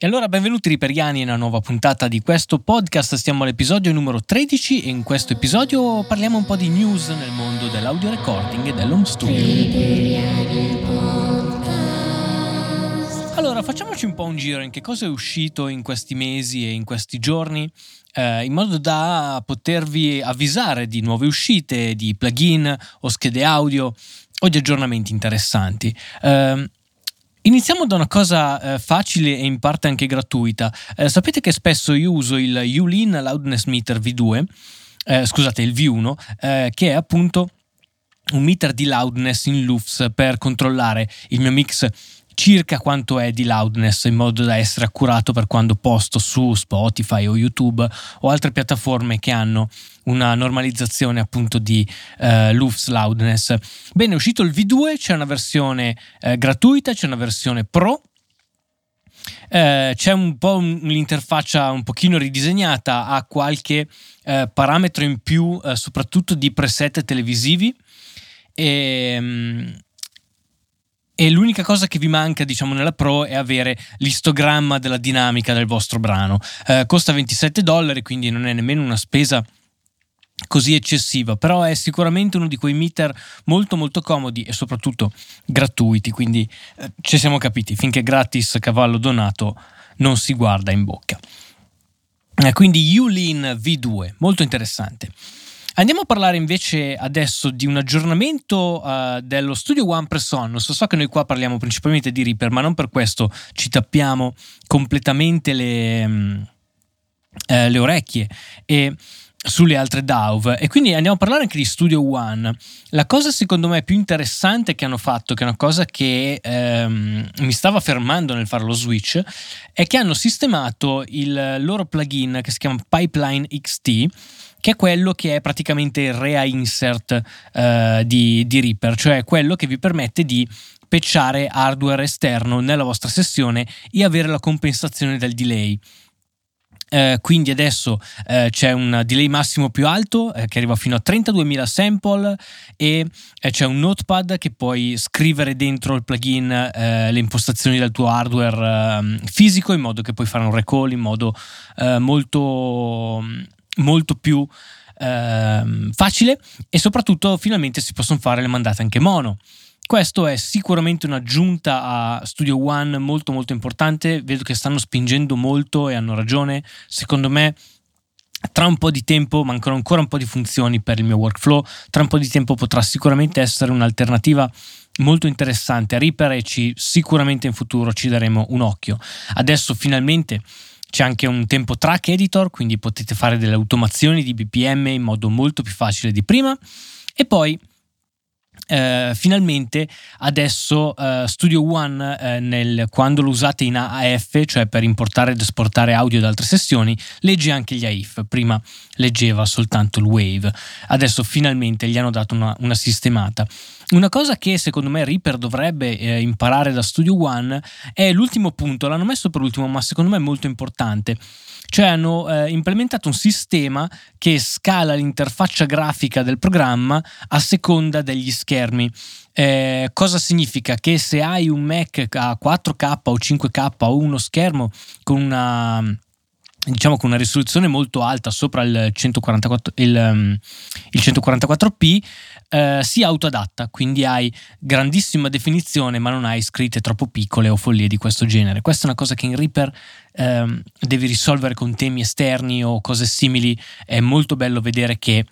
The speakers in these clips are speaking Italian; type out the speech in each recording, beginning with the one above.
E allora benvenuti riperiani in una nuova puntata di questo podcast, stiamo all'episodio numero 13 e in questo episodio parliamo un po' di news nel mondo dell'audio recording e dell'home studio. Allora facciamoci un po' un giro in che cosa è uscito in questi mesi e in questi giorni eh, in modo da potervi avvisare di nuove uscite, di plugin o schede audio o di aggiornamenti interessanti. Eh, Iniziamo da una cosa eh, facile e in parte anche gratuita. Eh, sapete che spesso io uso il Ulin Loudness Meter V2, eh, scusate, il V1, eh, che è appunto un meter di loudness in loops per controllare il mio mix circa quanto è di loudness in modo da essere accurato per quando posto su Spotify o YouTube o altre piattaforme che hanno una normalizzazione appunto di uh, Loops Loudness. Bene, è uscito il V2, c'è una versione uh, gratuita, c'è una versione Pro. Uh, c'è un po' l'interfaccia un pochino ridisegnata, ha qualche parametro in più, soprattutto di preset televisivi. E, um, e l'unica cosa che vi manca, diciamo, nella Pro è avere l'istogramma della dinamica del vostro brano. Eh, costa 27 dollari, quindi non è nemmeno una spesa così eccessiva, però è sicuramente uno di quei meter molto molto comodi e soprattutto gratuiti, quindi eh, ci siamo capiti, finché gratis cavallo donato non si guarda in bocca. Eh, quindi Ulin V2, molto interessante. Andiamo a parlare invece adesso di un aggiornamento uh, dello Studio One Press On. So, so che noi qua parliamo principalmente di Reaper, ma non per questo ci tappiamo completamente le, um, eh, le orecchie. E sulle altre DAW e quindi andiamo a parlare anche di Studio One. La cosa secondo me più interessante che hanno fatto, che è una cosa che ehm, mi stava fermando nel fare lo switch, è che hanno sistemato il loro plugin che si chiama Pipeline XT che è quello che è praticamente il rea insert uh, di, di Reaper, cioè quello che vi permette di patchare hardware esterno nella vostra sessione e avere la compensazione del delay. Uh, quindi adesso uh, c'è un delay massimo più alto uh, che arriva fino a 32.000 sample e c'è un notepad che puoi scrivere dentro il plugin le impostazioni del tuo hardware ehm, fisico in modo che puoi fare un recall in modo molto molto più eh, facile e soprattutto finalmente si possono fare le mandate anche mono. Questo è sicuramente un'aggiunta a Studio One molto molto importante, vedo che stanno spingendo molto e hanno ragione, secondo me tra un po' di tempo mancano ancora un po' di funzioni per il mio workflow, tra un po' di tempo potrà sicuramente essere un'alternativa molto interessante a Reaper e ci, sicuramente in futuro ci daremo un occhio. Adesso finalmente c'è anche un tempo track editor, quindi potete fare delle automazioni di BPM in modo molto più facile di prima. E poi Uh, finalmente adesso uh, Studio One uh, nel, quando lo usate in AF cioè per importare ed esportare audio da altre sessioni legge anche gli AIF prima leggeva soltanto il Wave. Adesso finalmente gli hanno dato una, una sistemata. Una cosa che secondo me Reaper dovrebbe eh, imparare da Studio One è l'ultimo punto, l'hanno messo per ultimo, ma secondo me è molto importante. Cioè hanno eh, implementato un sistema che scala l'interfaccia grafica del programma a seconda degli schermi. Eh, cosa significa? Che se hai un Mac a 4K o 5K o uno schermo con una diciamo con una risoluzione molto alta sopra il, 144, il, um, il 144p eh, si autoadatta quindi hai grandissima definizione ma non hai scritte troppo piccole o follie di questo genere questa è una cosa che in Reaper eh, devi risolvere con temi esterni o cose simili è molto bello vedere che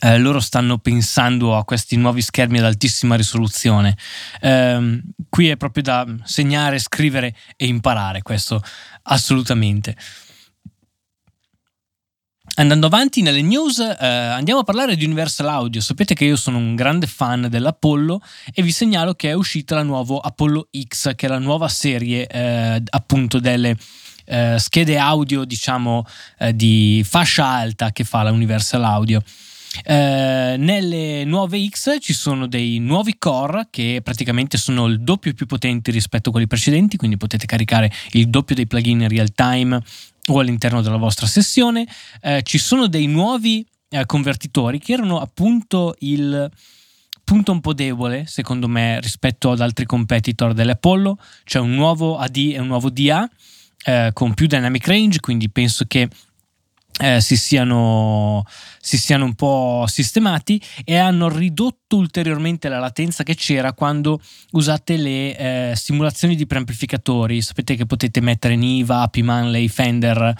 eh, loro stanno pensando a questi nuovi schermi ad altissima risoluzione. Eh, qui è proprio da segnare, scrivere e imparare, questo assolutamente. Andando avanti nelle news, eh, andiamo a parlare di Universal Audio. Sapete che io sono un grande fan dell'Apollo e vi segnalo che è uscita la nuova Apollo X, che è la nuova serie eh, appunto delle eh, schede audio, diciamo, eh, di fascia alta che fa la Universal Audio. Eh, nelle nuove X ci sono dei nuovi core che praticamente sono il doppio più potenti rispetto a quelli precedenti, quindi potete caricare il doppio dei plugin in real time o all'interno della vostra sessione. Eh, ci sono dei nuovi eh, convertitori che erano appunto il punto un po' debole, secondo me, rispetto ad altri competitor dell'Apollo. C'è un nuovo AD e un nuovo DA. eh, con più dynamic range, quindi penso che eh, si, siano, si, siano, un po' sistemati e hanno ridotto ulteriormente la latenza che c'era quando usate le eh, simulazioni di preamplificatori. Sapete che potete mettere Niva, P. Manley, Fender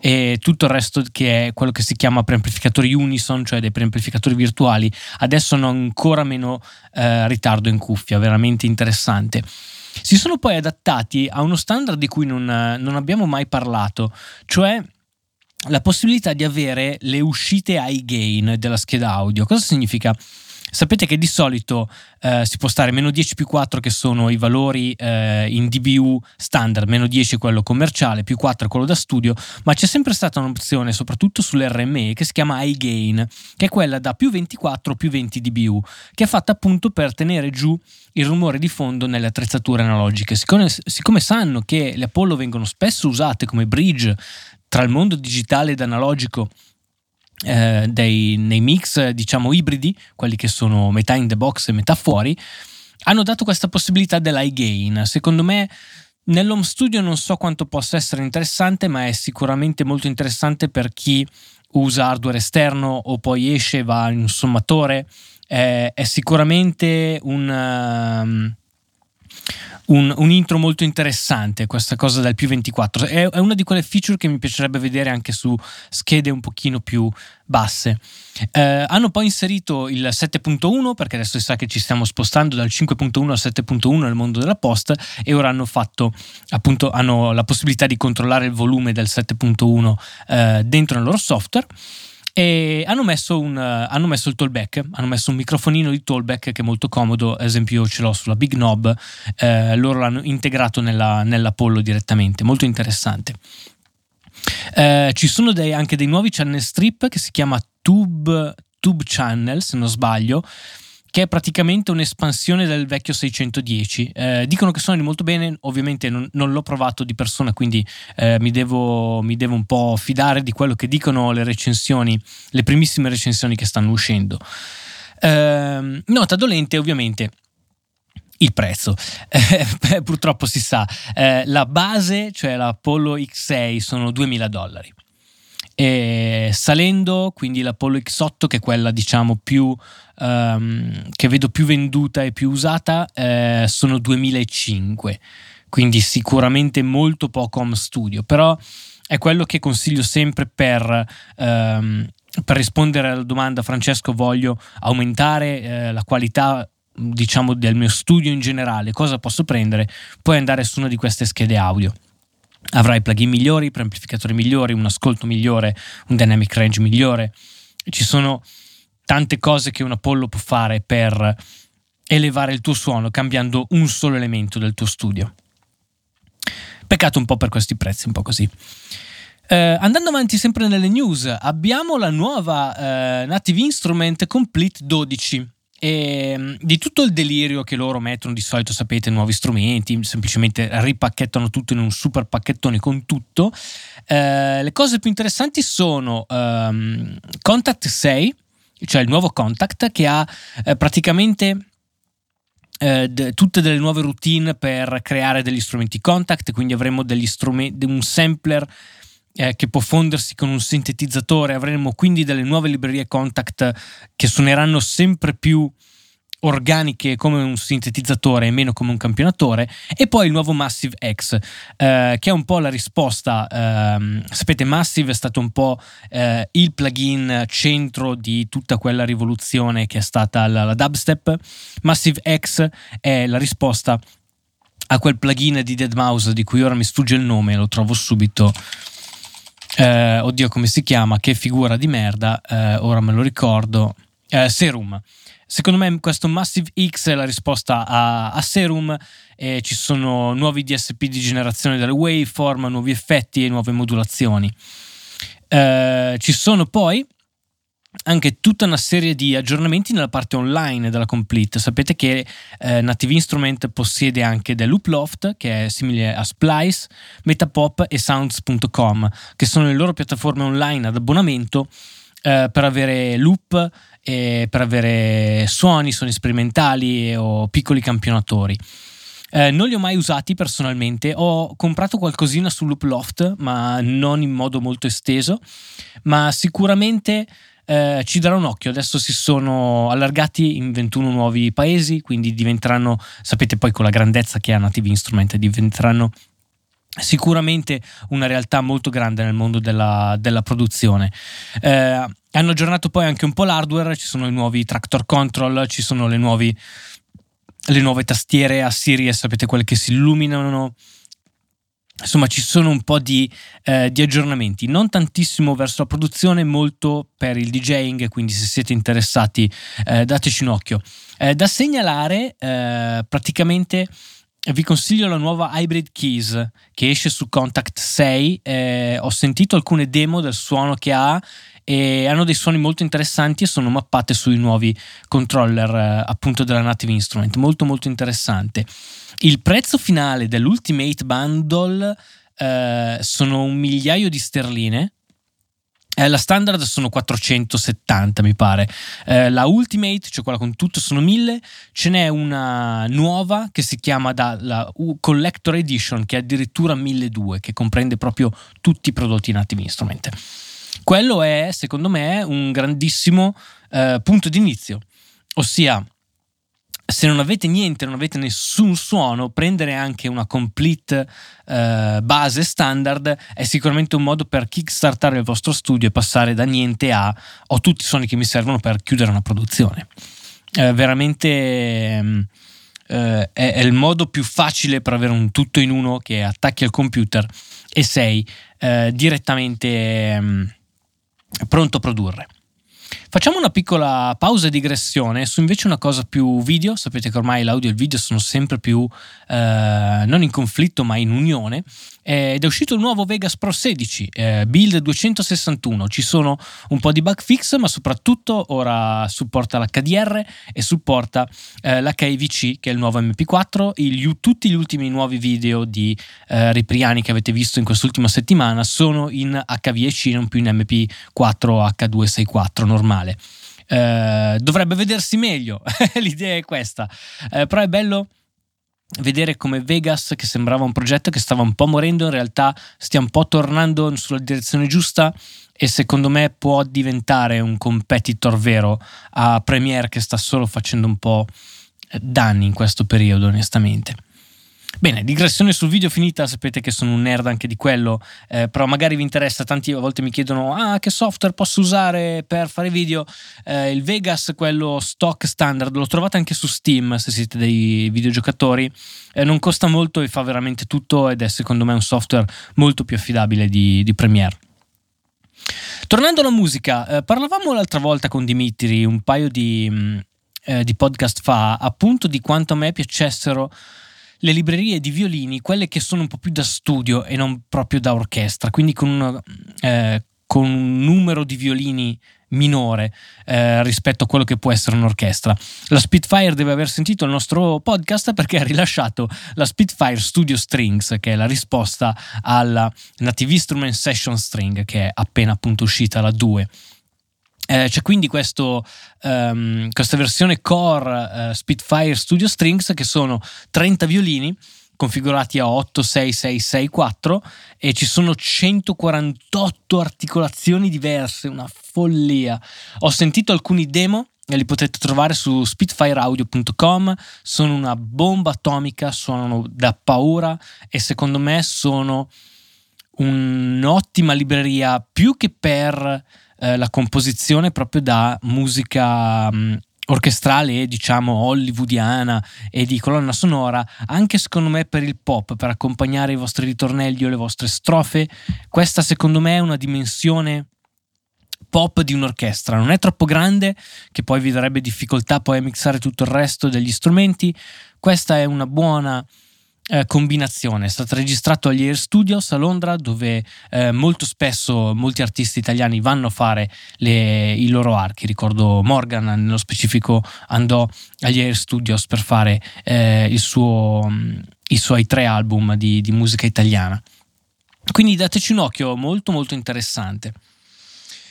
e tutto il resto che è quello che si chiama preamplificatori unison, cioè dei preamplificatori virtuali. Adesso hanno ancora meno eh, ritardo in cuffia, veramente interessante. Si sono poi adattati a uno standard di cui non, non abbiamo mai parlato, cioè la possibilità di avere le uscite high gain della scheda audio. Cosa significa? Sapete che di solito eh, si può stare meno 10 più 4 che sono i valori eh, in DBU standard, meno 10 è quello commerciale, più 4 è quello da studio, ma c'è sempre stata un'opzione, soprattutto sull'RME, che si chiama high gain, che è quella da più 24 più 20 DBU, che è fatta appunto per tenere giù il rumore di fondo nelle attrezzature analogiche. Siccome, siccome sanno che le Apollo vengono spesso usate come bridge tra il mondo digitale ed analogico eh, dei, nei mix diciamo ibridi, quelli che sono metà in the box e metà fuori, hanno dato questa possibilità dell'high gain. Secondo me nell'home studio non so quanto possa essere interessante, ma è sicuramente molto interessante per chi usa hardware esterno o poi esce va in un sommatore. Eh, è sicuramente un... Um, un, un, intro molto interessante, questa cosa del più 24. È, è, una di quelle feature che mi piacerebbe vedere anche su schede un pochino più basse. Eh, hanno poi inserito il 7.1 perché adesso si sa che ci stiamo spostando dal 5.1 al 7.1 nel mondo della post e ora hanno fatto appunto hanno la possibilità di controllare il volume del 7.1 eh, dentro nel loro software e hanno messo, un, hanno messo, il tollback, hanno messo un microfonino di tollback che è molto comodo, ad esempio io ce l'ho sulla Big Knob, eh, loro l'hanno integrato nella, nell'Apollo direttamente, molto interessante. Eh, ci sono dei, anche dei nuovi channel strip che si chiama Tube, Tube Channel, se non sbaglio, che è praticamente un'espansione del vecchio 610. Eh, dicono che suonano molto bene, ovviamente non, non, l'ho provato di persona, quindi eh, mi, devo, mi, devo, un po' fidare di quello che dicono le recensioni, le primissime recensioni che stanno uscendo. Eh, nota dolente, ovviamente. Il prezzo, eh, purtroppo si sa, eh, la base, cioè l'Apollo X6, sono 2000 dollari. E salendo, quindi l'Apollo X8, che è quella diciamo più um, che vedo più venduta e più usata, eh, sono 2005. Quindi sicuramente molto poco home studio, però è quello che consiglio sempre per. Um, per rispondere alla domanda, Francesco, voglio aumentare eh, la qualità diciamo del mio studio in generale, cosa posso prendere? Puoi andare su una di queste schede audio avrai plugin migliori, preamplificatori migliori, un ascolto migliore, un dynamic range migliore. Ci sono tante cose che un Apollo può fare per elevare il tuo suono cambiando un solo elemento del tuo studio. Peccato un po' per questi prezzi, un po' così. Eh, andando avanti sempre nelle news, abbiamo la nuova eh, Native Instrument Complete 12. E mm, di tutto il delirio che loro mettono di solito, sapete, nuovi strumenti, semplicemente ripacchettano tutto in un super pacchettone con tutto. Eh, le cose più interessanti sono um, Contact 6, cioè il nuovo Contact, che ha eh, praticamente eh, d- tutte delle nuove routine per creare degli strumenti Contact, quindi avremo degli strumenti, un sampler eh, che può fondersi con un sintetizzatore, avremo quindi delle nuove librerie Contact che suoneranno sempre più organiche come un sintetizzatore e meno come un campionatore. E poi il nuovo Massive X eh, che è un po' la risposta ehm, sapete Massive è stato un po' eh, il plugin centro di tutta quella rivoluzione che è stata la, la dubstep. Massive X è la risposta a quel plugin di Deadmau5 di cui ora mi sfugge il nome lo trovo subito eh, oddio come si chiama, che figura di merda, eh, ora me lo ricordo, eh, Serum. Secondo me questo Massive X è la risposta a, a Serum, ci sono nuovi DSP di generazione delle waveform, nuovi effetti e nuove modulazioni. Eh, ci sono poi anche tutta una serie di aggiornamenti nella parte online della Complete. Sapete che eh, Native Instrument possiede anche The Loop Loft, che è simile a Splice, Metapop e Sounds.com, che sono le loro piattaforme online ad abbonamento eh, per avere loop e per avere suoni, suoni sperimentali o piccoli campionatori. Eh, non li ho mai usati personalmente, ho comprato qualcosina su Looploft, ma non in modo molto esteso, ma sicuramente eh, ci darà un occhio. Adesso si sono allargati in 21 nuovi paesi, quindi diventeranno, sapete poi con la grandezza che ha Native Instrument, diventeranno sicuramente una realtà molto grande nel mondo della, della produzione. Eh, hanno aggiornato poi anche un po' l'hardware, ci sono i nuovi tractor control, ci sono le, nuovi, le nuove tastiere a Series, sapete quelle che si illuminano. Insomma, ci sono un po' di, eh, di, aggiornamenti, non tantissimo verso la produzione, molto per il DJing, quindi se siete interessati eh, dateci un occhio. Eh, da segnalare, eh, praticamente vi consiglio la nuova Hybrid Keys che esce su Contact 6. Eh, ho sentito alcune demo del suono che ha e hanno dei suoni molto interessanti e sono mappate sui nuovi controller eh, appunto della Native Instrument. Molto molto interessante. Il prezzo finale dell'Ultimate Bundle eh, sono un migliaio di sterline. Eh, la standard sono 470 mi pare, eh, la Ultimate, cioè quella con tutto, sono 1000, ce n'è una nuova che si chiama da, la Collector Edition che è addirittura 1200, che comprende proprio tutti i prodotti Native Instrument. Quello è secondo me un grandissimo eh, punto d'inizio, ossia se non avete niente, non avete nessun suono, prendere anche una complete uh, base standard è sicuramente un modo per kickstartare il vostro studio e passare da niente a ho tutti i suoni che mi servono per chiudere una produzione. Uh, veramente um, uh, è, è, il modo più facile per avere un tutto in uno che attacchi al computer e sei direttamente um, pronto a produrre. Facciamo una piccola pausa e digressione su invece una cosa più video. Sapete che ormai l'audio e il video sono sempre più eh, non in conflitto ma in unione. Ed è uscito il nuovo Vegas Pro 16, eh, build 261. Ci sono un po' di bug fix, ma soprattutto ora supporta l'HDR e supporta eh, l'HIVC, che è il nuovo MP4. Il, tutti gli ultimi nuovi video di eh, Ripriani che avete visto in quest'ultima settimana sono in HVC, non più in MP4 H264 normale. Eh, dovrebbe vedersi meglio, l'idea è questa, eh, però è bello vedere come Vegas, che sembrava un progetto che stava un po' morendo, in realtà stia un po' tornando sulla direzione giusta e secondo me può diventare un competitor vero a Premiere che sta solo facendo un po' danni in questo periodo, onestamente. Bene, digressione sul video finita, sapete che sono un nerd anche di quello, eh, però magari vi interessa, tanti a volte mi chiedono ah che software posso usare per fare video, eh, il Vegas, quello stock standard, lo trovate anche su Steam se siete dei videogiocatori, eh, non costa molto e fa veramente tutto ed è secondo me un software molto più affidabile di, di Premiere. Tornando alla musica, eh, parlavamo l'altra volta con Dimitri un paio di, mm, eh, di podcast fa appunto di quanto a me piacessero le librerie di violini, quelle che sono un po' più da studio e non proprio da orchestra, quindi con, una, eh, con un numero di violini minore eh, rispetto a quello che può essere un'orchestra. La Spitfire deve aver sentito il nostro podcast perché ha rilasciato la Spitfire Studio Strings, che è la risposta alla Native Instrument Session String, che è appena appunto uscita la 2. Eh, c'è quindi questo, um, questa versione core uh, Spitfire Studio Strings che sono 30 violini configurati a 8, 6, 6, 6, 4 e ci sono 148 articolazioni diverse, una follia. Ho sentito alcuni demo e li potete trovare su spitfireaudio.com, sono una bomba atomica, suonano da paura e secondo me sono un'ottima libreria più che per eh, la composizione proprio da musica mh, mm, orchestrale diciamo hollywoodiana e di colonna sonora anche secondo me per il pop per accompagnare i vostri ritornelli o le vostre strofe. Questa secondo me è una dimensione pop di un'orchestra. Non è troppo grande che poi vi darebbe difficoltà poi a mixare tutto il resto degli strumenti. Questa è una buona eh, combinazione. È stato registrato agli Air Studios a Londra, dove eh, molto spesso molti artisti italiani vanno a fare le, i loro archi. Ricordo Morgan, nello specifico, andò agli Air Studios per fare eh, suo, i suoi tre album di, di musica italiana. Quindi dateci un occhio, molto molto interessante.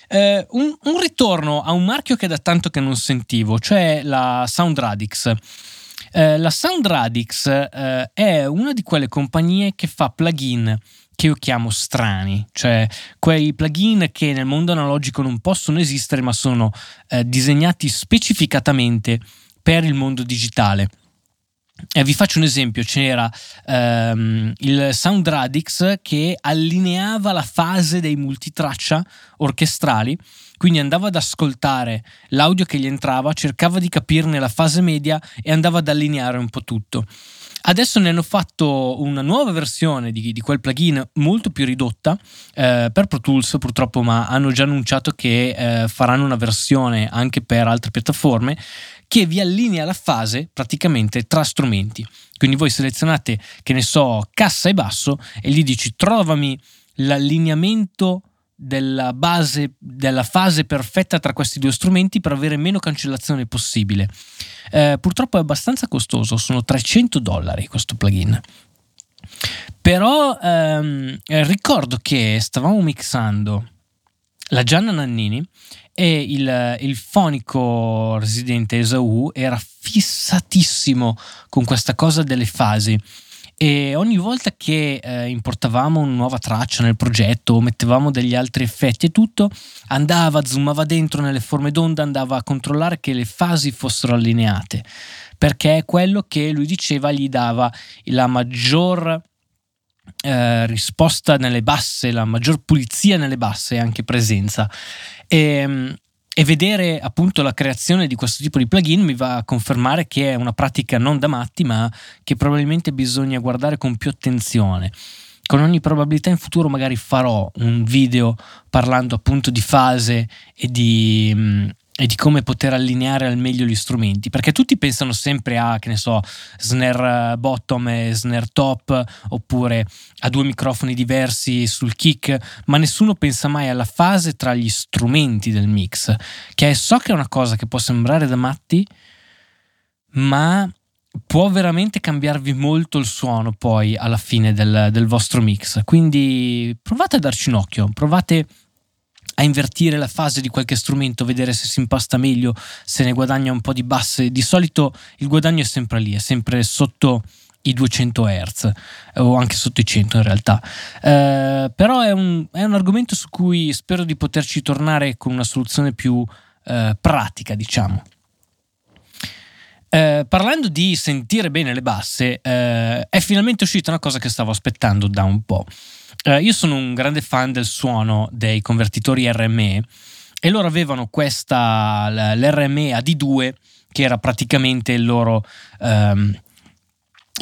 Uh, un, un, ritorno a un marchio che da tanto che non sentivo, cioè la Sound Radix. Eh, la SoundRadix eh, è una di quelle compagnie che fa plugin che io chiamo strani, cioè quei plugin che nel mondo analogico non possono esistere ma sono eh, disegnati specificatamente per il mondo digitale. Eh, vi faccio un esempio, c'era ehm, il Sound Radix che allineava la fase dei multitraccia orchestrali, quindi andava ad ascoltare l'audio che gli entrava, cercava di capirne la fase media e andava ad allineare un po' tutto. Adesso ne hanno fatto una nuova versione di, di quel plugin molto più ridotta eh, per Pro Tools purtroppo, ma hanno già annunciato che eh, faranno una versione anche per altre piattaforme che vi allinea la fase praticamente tra strumenti. Quindi voi selezionate, che ne so, cassa e basso e gli dici trovami l'allineamento della base, della fase perfetta tra questi due strumenti per avere meno cancellazione possibile. Eh, purtroppo è abbastanza costoso, sono 300 dollari questo plugin. Però ehm, ricordo che stavamo mixando la Gianna Nannini e il, il, fonico residente Esau era fissatissimo con questa cosa delle fasi e ogni volta che eh, importavamo una nuova traccia nel progetto o mettevamo degli altri effetti e tutto, andava, zoomava dentro nelle forme d'onda, andava a controllare che le fasi fossero allineate, perché è quello che lui diceva gli dava la maggior eh, risposta nelle basse, la maggior pulizia nelle basse e anche presenza. E, ehm, e vedere appunto la creazione di questo tipo di plugin mi va a confermare che è una pratica non da matti, ma che probabilmente bisogna guardare con più attenzione. Con ogni probabilità in futuro magari farò un video parlando appunto di fase e di, mm, e di come poter allineare al meglio gli strumenti, perché tutti pensano sempre a, che ne so, snare bottom e snare top, oppure a due microfoni diversi sul kick, ma nessuno pensa mai alla fase tra gli strumenti del mix, che è, so che è una cosa che può sembrare da matti, ma può veramente cambiarvi molto il suono poi alla fine del, del vostro mix. Quindi provate a darci un occhio, provate a a invertire la fase di qualche strumento, vedere se si impasta meglio, se ne guadagna un po' di basse. Di solito il guadagno è sempre lì, è sempre sotto i 200 Hz o anche sotto i 100 in realtà. Eh, però è un, è un, argomento su cui spero di poterci tornare con una soluzione più eh, pratica, diciamo. Eh, parlando di sentire bene le basse, eh, è finalmente uscita una cosa che stavo aspettando da un po'. Uh, io sono un grande fan del suono dei convertitori RME e loro avevano questa, l'RME AD2 che era praticamente il loro, um,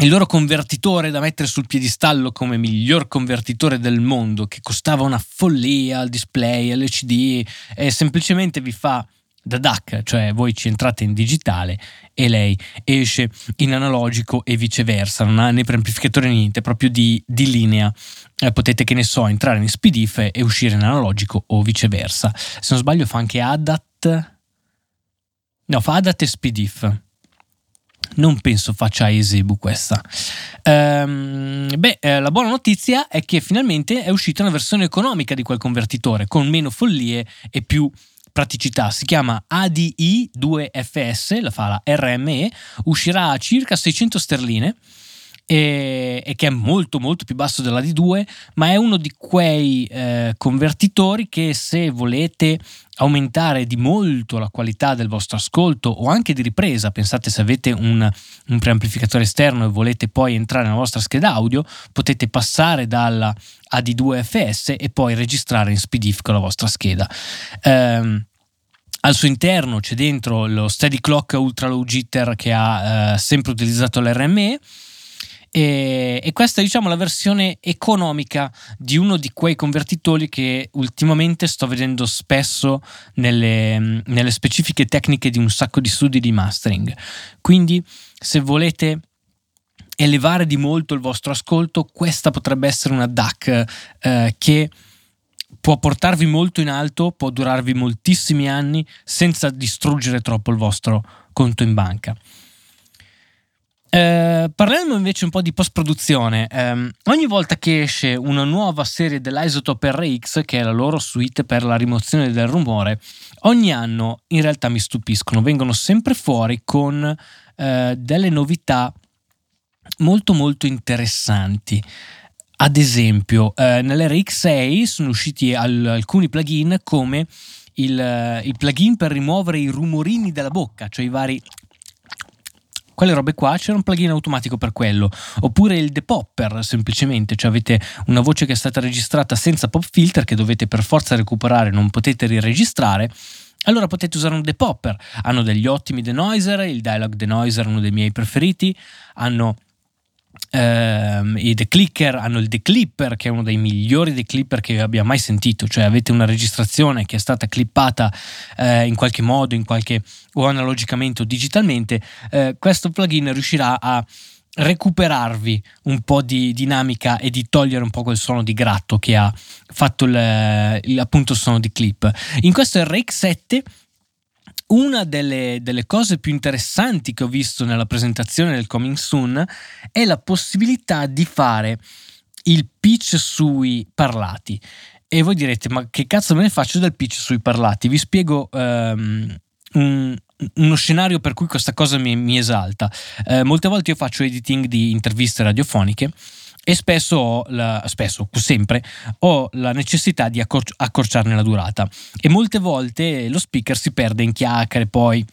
il loro convertitore da mettere sul piedistallo come miglior convertitore del mondo che costava una follia al display, all'HD e semplicemente vi fa da DAC, cioè voi ci entrate in digitale e lei esce in analogico e viceversa, non ha né preamplificatore né niente, proprio di, di linea. Eh, potete, che ne so, entrare in SPDIF e uscire in analogico o viceversa. Se non sbaglio fa anche ADAT, no, fa ADAT e SPDIF. Non penso faccia Esebu questa. Ehm, beh, eh, la buona notizia è che finalmente è uscita una versione economica di quel convertitore con meno follie e più praticità, si chiama ADI 2FS, la fa la RME, uscirà a circa 600 sterline e, e, che è molto molto più basso della D2, ma è uno di quei eh, convertitori che se volete aumentare di molto la qualità del vostro ascolto o anche di ripresa, pensate se avete un, un preamplificatore esterno e volete poi entrare nella vostra scheda audio, potete passare dalla AD2FS e poi registrare in SpeedIF con la vostra scheda. Um, al suo interno c'è dentro lo Steady Clock Ultra Low Jitter che ha eh, sempre utilizzato l'RME e, e, questa è diciamo la versione economica di uno di quei convertitori che ultimamente sto vedendo spesso nelle, nelle specifiche tecniche di un sacco di studi di mastering. Quindi se volete elevare di molto il vostro ascolto, questa potrebbe essere una DAC eh, che può portarvi molto in alto, può durarvi moltissimi anni senza distruggere troppo il vostro conto in banca. Eh, parliamo invece un po' di post-produzione. Eh, ogni volta che esce una nuova serie dell'Isotope RX, che è la loro suite per la rimozione del rumore, ogni anno in realtà mi stupiscono, vengono sempre fuori con eh, delle novità molto molto interessanti. Ad esempio, eh, nell'RX6 sono usciti al- alcuni plugin come il, eh, il plugin per rimuovere i rumorini della bocca, cioè i vari quelle robe qua c'era un plugin automatico per quello. Oppure il depopper semplicemente cioè avete una voce che è stata registrata senza pop filter che dovete per forza recuperare non potete riregistrare. Allora potete usare un depopper hanno degli ottimi denoiser il dialog denoiser è uno dei miei preferiti. Hanno Uh, I The Clicker hanno il The Clipper, che è uno dei migliori The Clipper che abbia mai sentito. Cioè, avete una registrazione che è stata clippata uh, in qualche modo, in qualche, o analogicamente o digitalmente. Uh, questo plugin riuscirà a recuperarvi un po' di dinamica e di togliere un po' quel suono di gratto che ha fatto il, il, appunto il suono di clip. In questo RX7 una delle, delle, cose più interessanti che ho visto nella presentazione del Coming Soon è la possibilità di fare il pitch sui parlati. E voi direte, ma che cazzo me ne faccio del pitch sui parlati? Vi spiego um, un, uno scenario per cui questa cosa mi, mi esalta. Uh, molte volte io faccio editing di interviste radiofoniche e spesso ho la, spesso, sempre, ho la necessità di accor- accorciarne la durata e molte volte lo speaker si perde in chiacchiere poi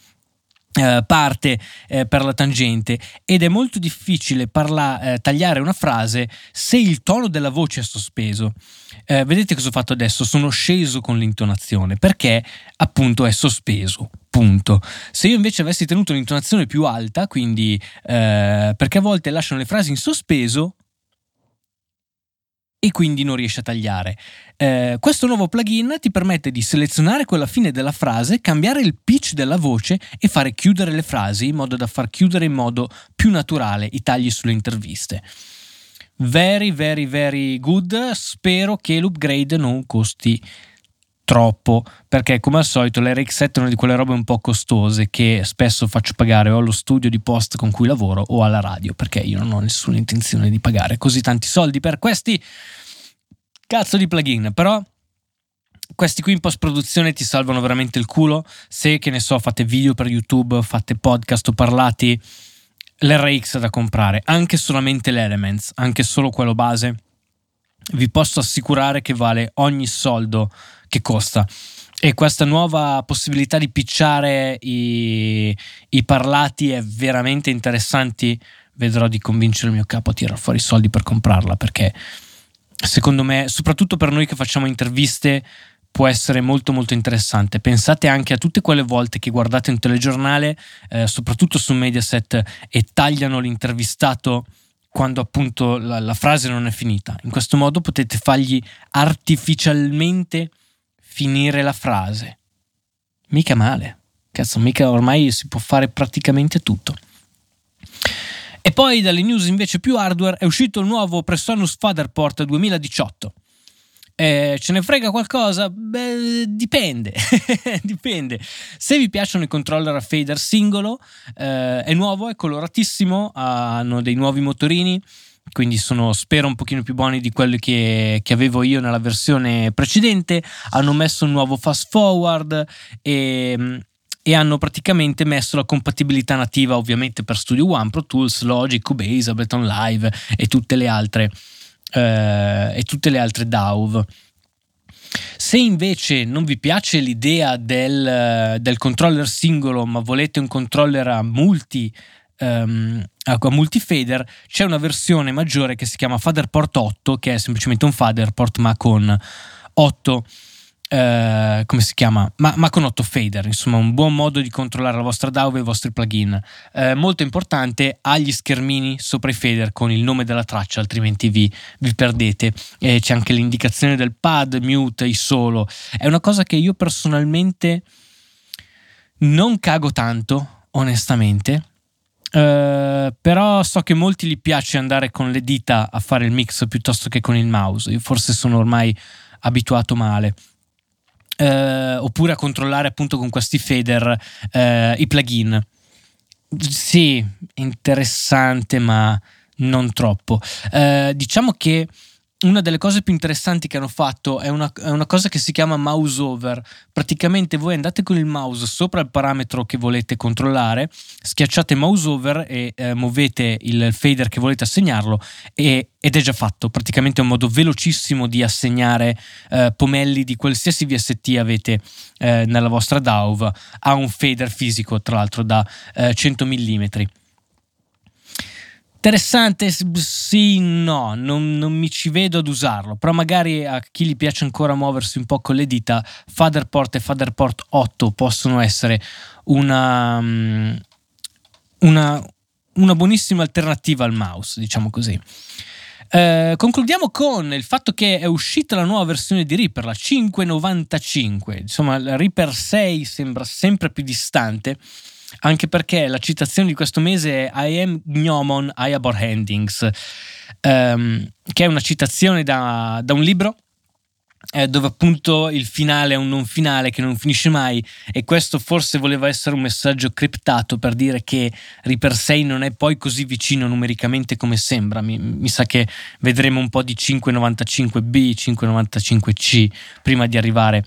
eh, parte eh, per la tangente ed è molto difficile parla- eh, tagliare una frase se il tono della voce è sospeso. Eh, vedete cosa ho fatto adesso? Sono sceso con l'intonazione perché appunto è sospeso. Punto. Se io invece avessi tenuto un'intonazione più alta, quindi eh, perché a volte lasciano le frasi in sospeso, e quindi non riesce a tagliare. Eh, questo nuovo plugin ti permette di selezionare quella fine della frase, cambiare il pitch della voce e fare chiudere le frasi in modo da far chiudere in modo più naturale i tagli sulle interviste. Very, very, very good. Spero che l'upgrade non costi troppo perché come al solito l'RX7 è una di quelle robe un po' costose che spesso faccio pagare o allo studio di post con cui lavoro o alla radio perché io non ho nessuna intenzione di pagare così tanti soldi per questi cazzo di plugin però questi qui in post produzione ti salvano veramente il culo. Se che ne so fate video per YouTube fate podcast o parlati l'RX è da comprare anche solamente l'Elements anche solo quello base. Vi posso assicurare che vale ogni soldo che costa. E questa nuova possibilità di picciare i, i parlati è veramente interessante. Vedrò di convincere il mio capo a tirare fuori i soldi per comprarla perché secondo me, soprattutto per noi che facciamo interviste, può essere molto molto interessante. Pensate anche a tutte quelle volte che guardate un telegiornale, eh, soprattutto su Mediaset, e tagliano l'intervistato quando appunto la, la, frase non è finita. In questo modo potete fargli artificialmente finire la frase. Mica male. Cazzo, mica ormai si può fare praticamente tutto. E poi dalle news invece più hardware è uscito il nuovo Presonus Fatherport 2018. Eh, ce ne frega qualcosa? Beh, dipende. dipende. Se vi piacciono i controller a fader singolo, eh, è nuovo, è coloratissimo, hanno dei nuovi motorini quindi sono spero un pochino più buoni di quelli che, che, avevo io nella versione precedente. Hanno messo un nuovo fast forward e, e, hanno praticamente messo la compatibilità nativa ovviamente per Studio One, Pro Tools, Logic, Cubase, Ableton Live e tutte le altre eh, e tutte le altre DAW. Se invece non vi piace l'idea del, del controller singolo ma volete un controller a multi um, a multifader c'è una versione maggiore che si chiama Faderport 8 che è semplicemente un Faderport ma con 8 Uh, come si chiama? Ma, ma, con 8 fader, insomma, un buon modo di controllare la vostra DAW e i vostri plugin. Uh, molto importante, ha gli schermini sopra i fader con il nome della traccia, altrimenti vi, vi perdete. E c'è anche l'indicazione del pad, mute, i solo. È una cosa che io personalmente non cago tanto, onestamente. Uh, però so che molti gli piace andare con le dita a fare il mix piuttosto che con il mouse. Io forse sono ormai abituato male. Uh, oppure a controllare appunto con questi fader uh, i plugin. Sì, interessante, ma non troppo. diciamo che una delle cose più interessanti che hanno fatto è una, è una, cosa che si chiama mouse over. Praticamente voi andate con il mouse sopra il parametro che volete controllare, schiacciate mouse over e eh, muovete il fader che volete assegnarlo e, ed è già fatto. Praticamente è un modo velocissimo di assegnare eh, pomelli di qualsiasi VST avete eh, nella vostra DAW a un fader fisico, tra l'altro da 100 mm. Interessante, sì, no, non, non, mi ci vedo ad usarlo, però magari a chi gli piace ancora muoversi un po' con le dita, Fatherport e Fatherport 8 possono essere una, mm, una, una buonissima alternativa al mouse, diciamo così. Eh, concludiamo con il fatto che è uscita la nuova versione di Reaper, la 595. Insomma, la Reaper 6 sembra sempre più distante anche perché la citazione di questo mese è I am Gnomon Iabor Handings, um, che è una citazione da, da un libro eh, dove appunto il finale è un non finale che non finisce mai e questo forse voleva essere un messaggio criptato per dire che Reaper 6 non è poi così vicino numericamente come sembra. Mi, mi sa che vedremo un po' di 595B 595C prima di arrivare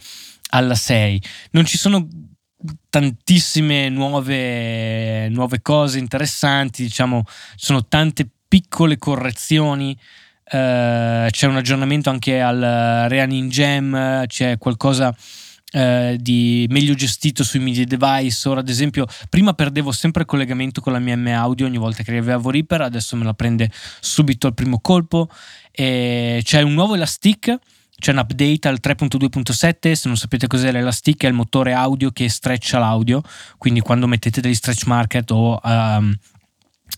alla 6 non ci sono tantissime nuove, nuove cose interessanti, diciamo, sono tante piccole correzioni. Uh, c'è un aggiornamento anche al Reaning Gem, c'è qualcosa uh, di meglio gestito sui media device. Ora, ad esempio, prima perdevo sempre il collegamento con la mia M audio ogni volta che avevo Reaper, adesso me la prende subito al primo colpo. E c'è un nuovo Elastic c'è un update al 3.2.7, se non sapete cos'è l'Elastic è il motore audio che streccia l'audio, quindi quando mettete degli stretch market o um,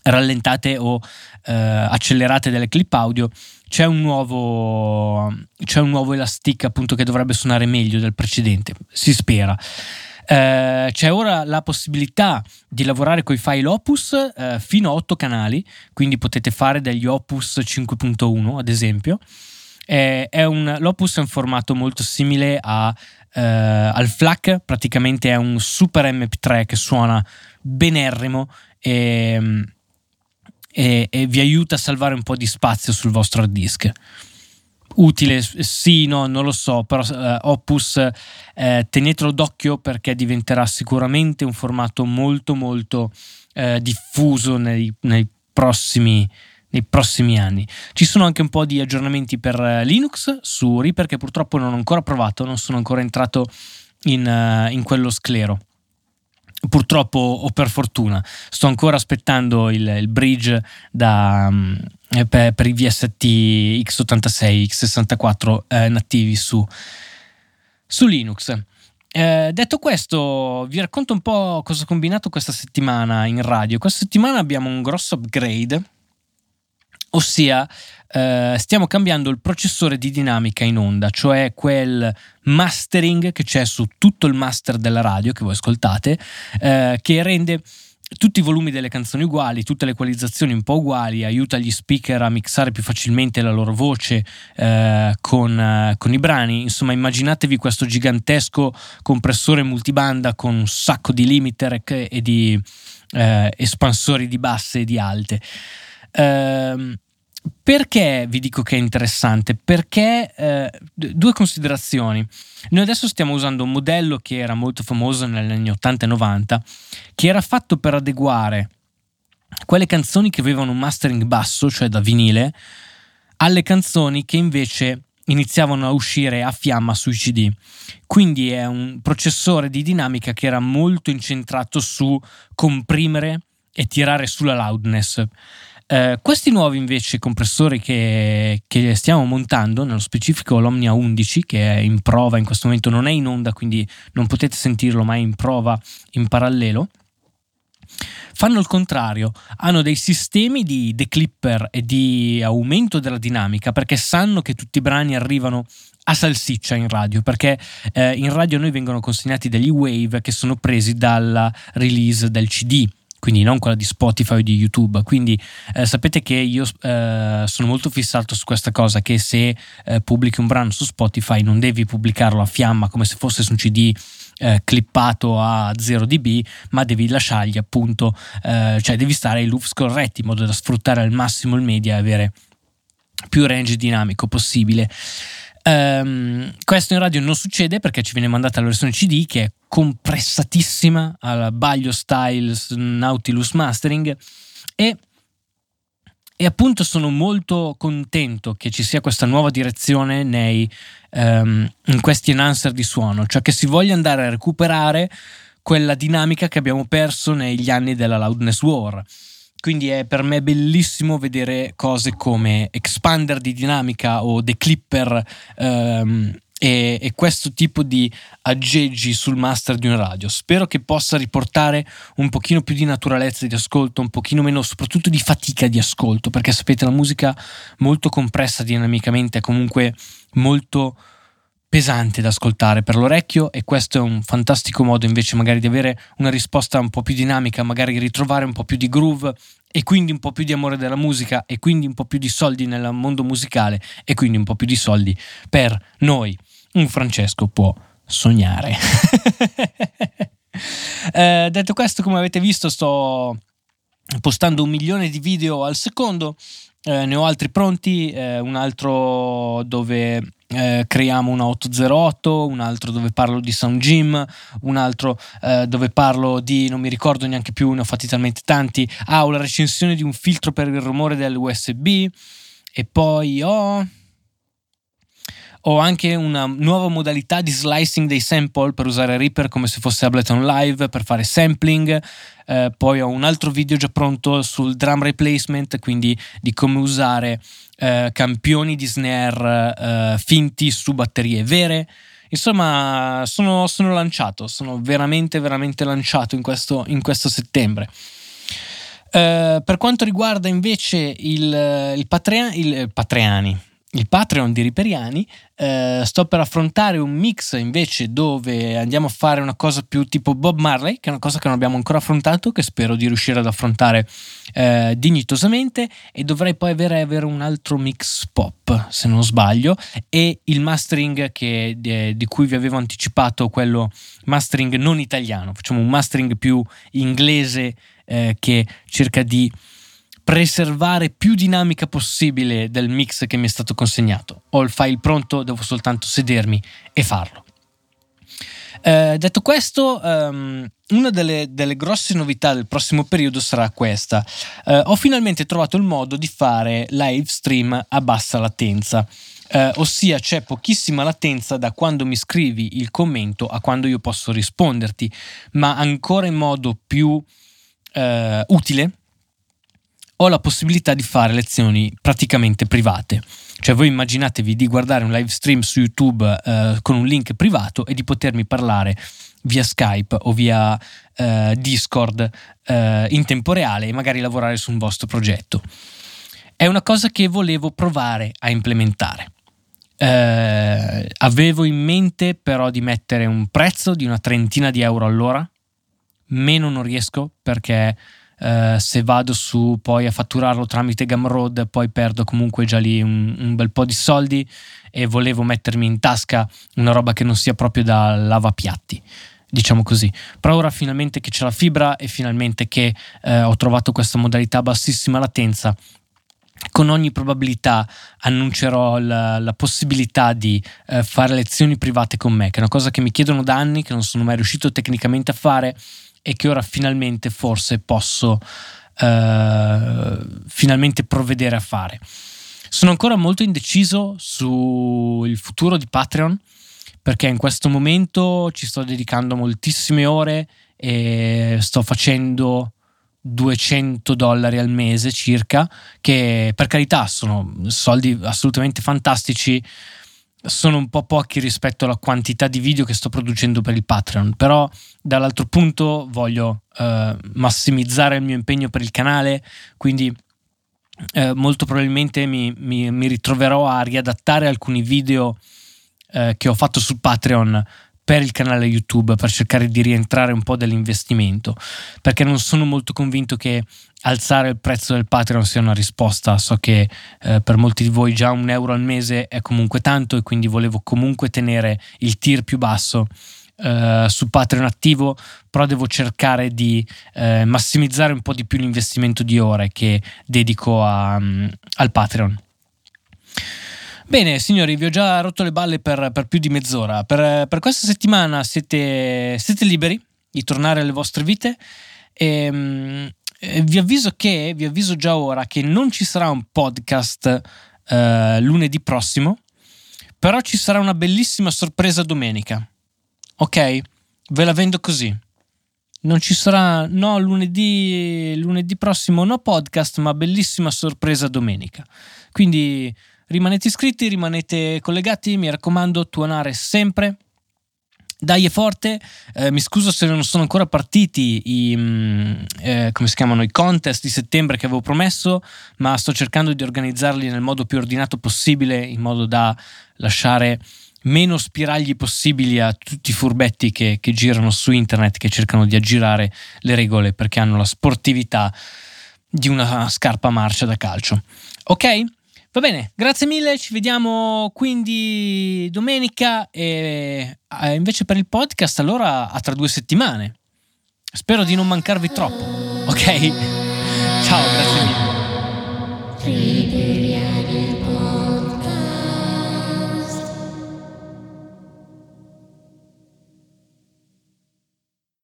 rallentate o uh, accelerate delle clip audio, c'è un, nuovo, c'è un nuovo Elastic appunto che dovrebbe suonare meglio del precedente, si spera. Uh, c'è ora la possibilità di lavorare con i file Opus uh, fino a 8 canali, quindi potete fare degli Opus 5.1 ad esempio. È, è un, l'Opus è un formato molto simile a, uh, al FLAC, praticamente è un super MP3 che suona benerrimo e, e, e vi aiuta a salvare un po' di spazio sul vostro hard disk. Utile, sì, no, non lo so, però uh, Opus uh, tenetelo d'occhio perché diventerà sicuramente un formato molto molto uh, diffuso nei, nei prossimi nei prossimi anni. Ci sono anche un po' di aggiornamenti per eh, Linux su Reaper che purtroppo non ho ancora provato, non sono ancora entrato in, uh, in quello sclero. Purtroppo o per fortuna sto ancora aspettando il, il bridge da, um, per, per, i VST x86, x64 eh, nativi su, su Linux. Eh, detto questo, vi racconto un po' cosa ho combinato questa settimana in radio. Questa settimana abbiamo un grosso upgrade ossia eh, stiamo cambiando il processore di dinamica in onda, cioè quel mastering che c'è su tutto il master della radio che voi ascoltate, eh, che rende tutti i volumi delle canzoni uguali, tutte le equalizzazioni un po' uguali, aiuta gli speaker a mixare più facilmente la loro voce eh, con, eh, con, i brani. Insomma, immaginatevi questo gigantesco compressore multibanda con un sacco di limiter e di eh, espansori di basse e di alte. Uh, perché vi dico che è interessante? Perché eh, due considerazioni. Noi adesso stiamo usando un modello che era molto famoso negli anni 80 e 90, che era fatto per adeguare quelle canzoni che avevano un mastering basso, cioè da vinile, alle canzoni che invece iniziavano a uscire a fiamma sui CD. Quindi è un processore di dinamica che era molto incentrato su comprimere e tirare sulla loudness. Eh, questi nuovi invece compressori che, che, stiamo montando, nello specifico l'Omnia 11 che è in prova in questo momento, non è in onda quindi non potete sentirlo ma è in prova in parallelo, fanno il contrario, hanno dei sistemi di declipper e di aumento della dinamica perché sanno che tutti i brani arrivano a salsiccia in radio perché eh, in radio noi vengono consegnati degli wave che sono presi dalla release del CD quindi non quella di Spotify o di YouTube. Quindi eh, sapete che io eh, sono molto fissato su questa cosa, che se eh, pubblichi un brano su Spotify non devi pubblicarlo a fiamma come se fosse su un CD eh, clippato a 0 dB, ma devi lasciargli appunto, eh, cioè devi stare ai loops corretti in modo da sfruttare al massimo il media e avere più range dinamico possibile. Um, questo in radio non succede perché ci viene mandata la versione CD che è compressatissima al Baglio Styles Nautilus Mastering e, e, appunto sono molto contento che ci sia questa nuova direzione nei, um, in questi enhancer di suono, cioè che si voglia andare a recuperare quella dinamica che abbiamo perso negli anni della Loudness War quindi è per me bellissimo vedere cose come Expander di dinamica o The Clipper ehm, e, e, questo tipo di aggeggi sul master di un radio. Spero che possa riportare un pochino più di naturalezza di ascolto, un pochino meno soprattutto di fatica di ascolto, perché sapete la musica molto compressa dinamicamente è comunque molto pesante da ascoltare per l'orecchio e questo è un fantastico modo invece magari di avere una risposta un po' più dinamica, magari ritrovare un po' più di groove e quindi un po' più di amore della musica e quindi un po' più di soldi nel mondo musicale e quindi un po' più di soldi per noi. Un Francesco può sognare. eh, detto questo, come avete visto, sto postando un milione di video al secondo. Eh, ne ho altri pronti, eh, un altro dove eh, creiamo una 808, un altro dove parlo di Sound Gym, un altro eh, dove parlo di, non mi ricordo neanche più, ne ho fatti talmente tanti, ah, ho la recensione di un filtro per il rumore dell'USB e poi ho... Ho anche una nuova modalità di slicing dei sample per usare Reaper come se fosse Ableton Live per fare sampling. Eh, poi ho un altro video già pronto sul drum replacement, quindi di come usare eh, campioni di snare eh, finti su batterie vere. Insomma, sono, sono, lanciato, sono veramente, veramente lanciato in questo, in questo settembre. Uh, per quanto riguarda invece il, il, Patreon, il Patreani, il Patreon di Riperiani, eh, sto per affrontare un mix invece dove andiamo a fare una cosa più tipo Bob Marley, che è una cosa che non abbiamo ancora affrontato, che spero di riuscire ad affrontare eh, dignitosamente e dovrei poi avere, avere, un altro mix pop, se non sbaglio, e il mastering che, di, di cui vi avevo anticipato, quello mastering non italiano, facciamo un mastering più inglese eh, che cerca di preservare più dinamica possibile del mix che mi è stato consegnato. Ho il file pronto, devo soltanto sedermi e farlo. Eh, detto questo, um, una delle, delle, grosse novità del prossimo periodo sarà questa. Eh, ho finalmente trovato il modo di fare live stream a bassa latenza. Eh, ossia c'è pochissima latenza da quando mi scrivi il commento a quando io posso risponderti, ma ancora in modo più eh, utile ho la possibilità di fare lezioni praticamente private. Cioè voi immaginatevi di guardare un live stream su YouTube eh, con un link privato e di potermi parlare via Skype o via eh, Discord eh, in tempo reale e magari lavorare su un vostro progetto. È una cosa che volevo provare a implementare. Eh, avevo in mente però di mettere un prezzo di una trentina di euro all'ora, meno non riesco perché Uh, se vado su poi a fatturarlo tramite Gumroad poi perdo comunque già lì un, un, bel po' di soldi e volevo mettermi in tasca una roba che non sia proprio da lavapiatti diciamo così. Però ora finalmente che c'è la fibra e finalmente che uh, ho trovato questa modalità bassissima latenza con ogni probabilità annuncerò la, la possibilità di uh, fare lezioni private con me che è una cosa che mi chiedono da anni che non sono mai riuscito tecnicamente a fare e che ora finalmente forse posso uh, finalmente provvedere a fare. Sono ancora molto indeciso sul futuro di Patreon perché in questo momento ci sto dedicando moltissime ore e sto facendo 200 dollari al mese circa, che per carità sono soldi assolutamente fantastici, sono un po' pochi rispetto alla quantità di video che sto producendo per il Patreon, però dall'altro punto voglio uh, massimizzare il mio impegno per il canale, quindi uh, molto probabilmente mi, mi, mi, ritroverò a riadattare alcuni video uh, che ho fatto sul Patreon per il canale YouTube per cercare di rientrare un po' dell'investimento, perché non sono molto convinto che alzare il prezzo del Patreon sia una risposta. So che eh, per molti di voi già un euro al mese è comunque tanto e quindi volevo comunque tenere il tier più basso. Uh, su Patreon attivo, però devo cercare di uh, massimizzare un po' di più l'investimento di ore che dedico a, um, al Patreon. Bene, signori, vi ho già rotto le balle per, per più di mezz'ora. Per, per questa settimana siete, siete, liberi di tornare alle vostre vite. E, ehm, e vi avviso che, vi avviso già ora che non ci sarà un podcast uh, lunedì prossimo, però ci sarà una bellissima sorpresa domenica. Ok? Ve la vendo così. Non ci sarà, no, lunedì, lunedì prossimo no podcast, ma bellissima sorpresa domenica. Quindi rimanete iscritti, rimanete collegati, mi raccomando, tuonare sempre. Dai è forte, eh, mi scuso se non sono ancora partiti i, mm, eh, chiamano, i contest di settembre che avevo promesso, ma sto cercando di organizzarli nel modo più ordinato possibile, in modo da lasciare meno spiragli possibili a tutti i furbetti che, che girano su internet, che cercano di aggirare le regole perché hanno la sportività di una scarpa marcia da calcio. Ok? Va bene, grazie mille, ci vediamo quindi domenica e eh, invece per il podcast allora a tra due settimane. Spero di non mancarvi troppo, ok? Ciao, grazie mille.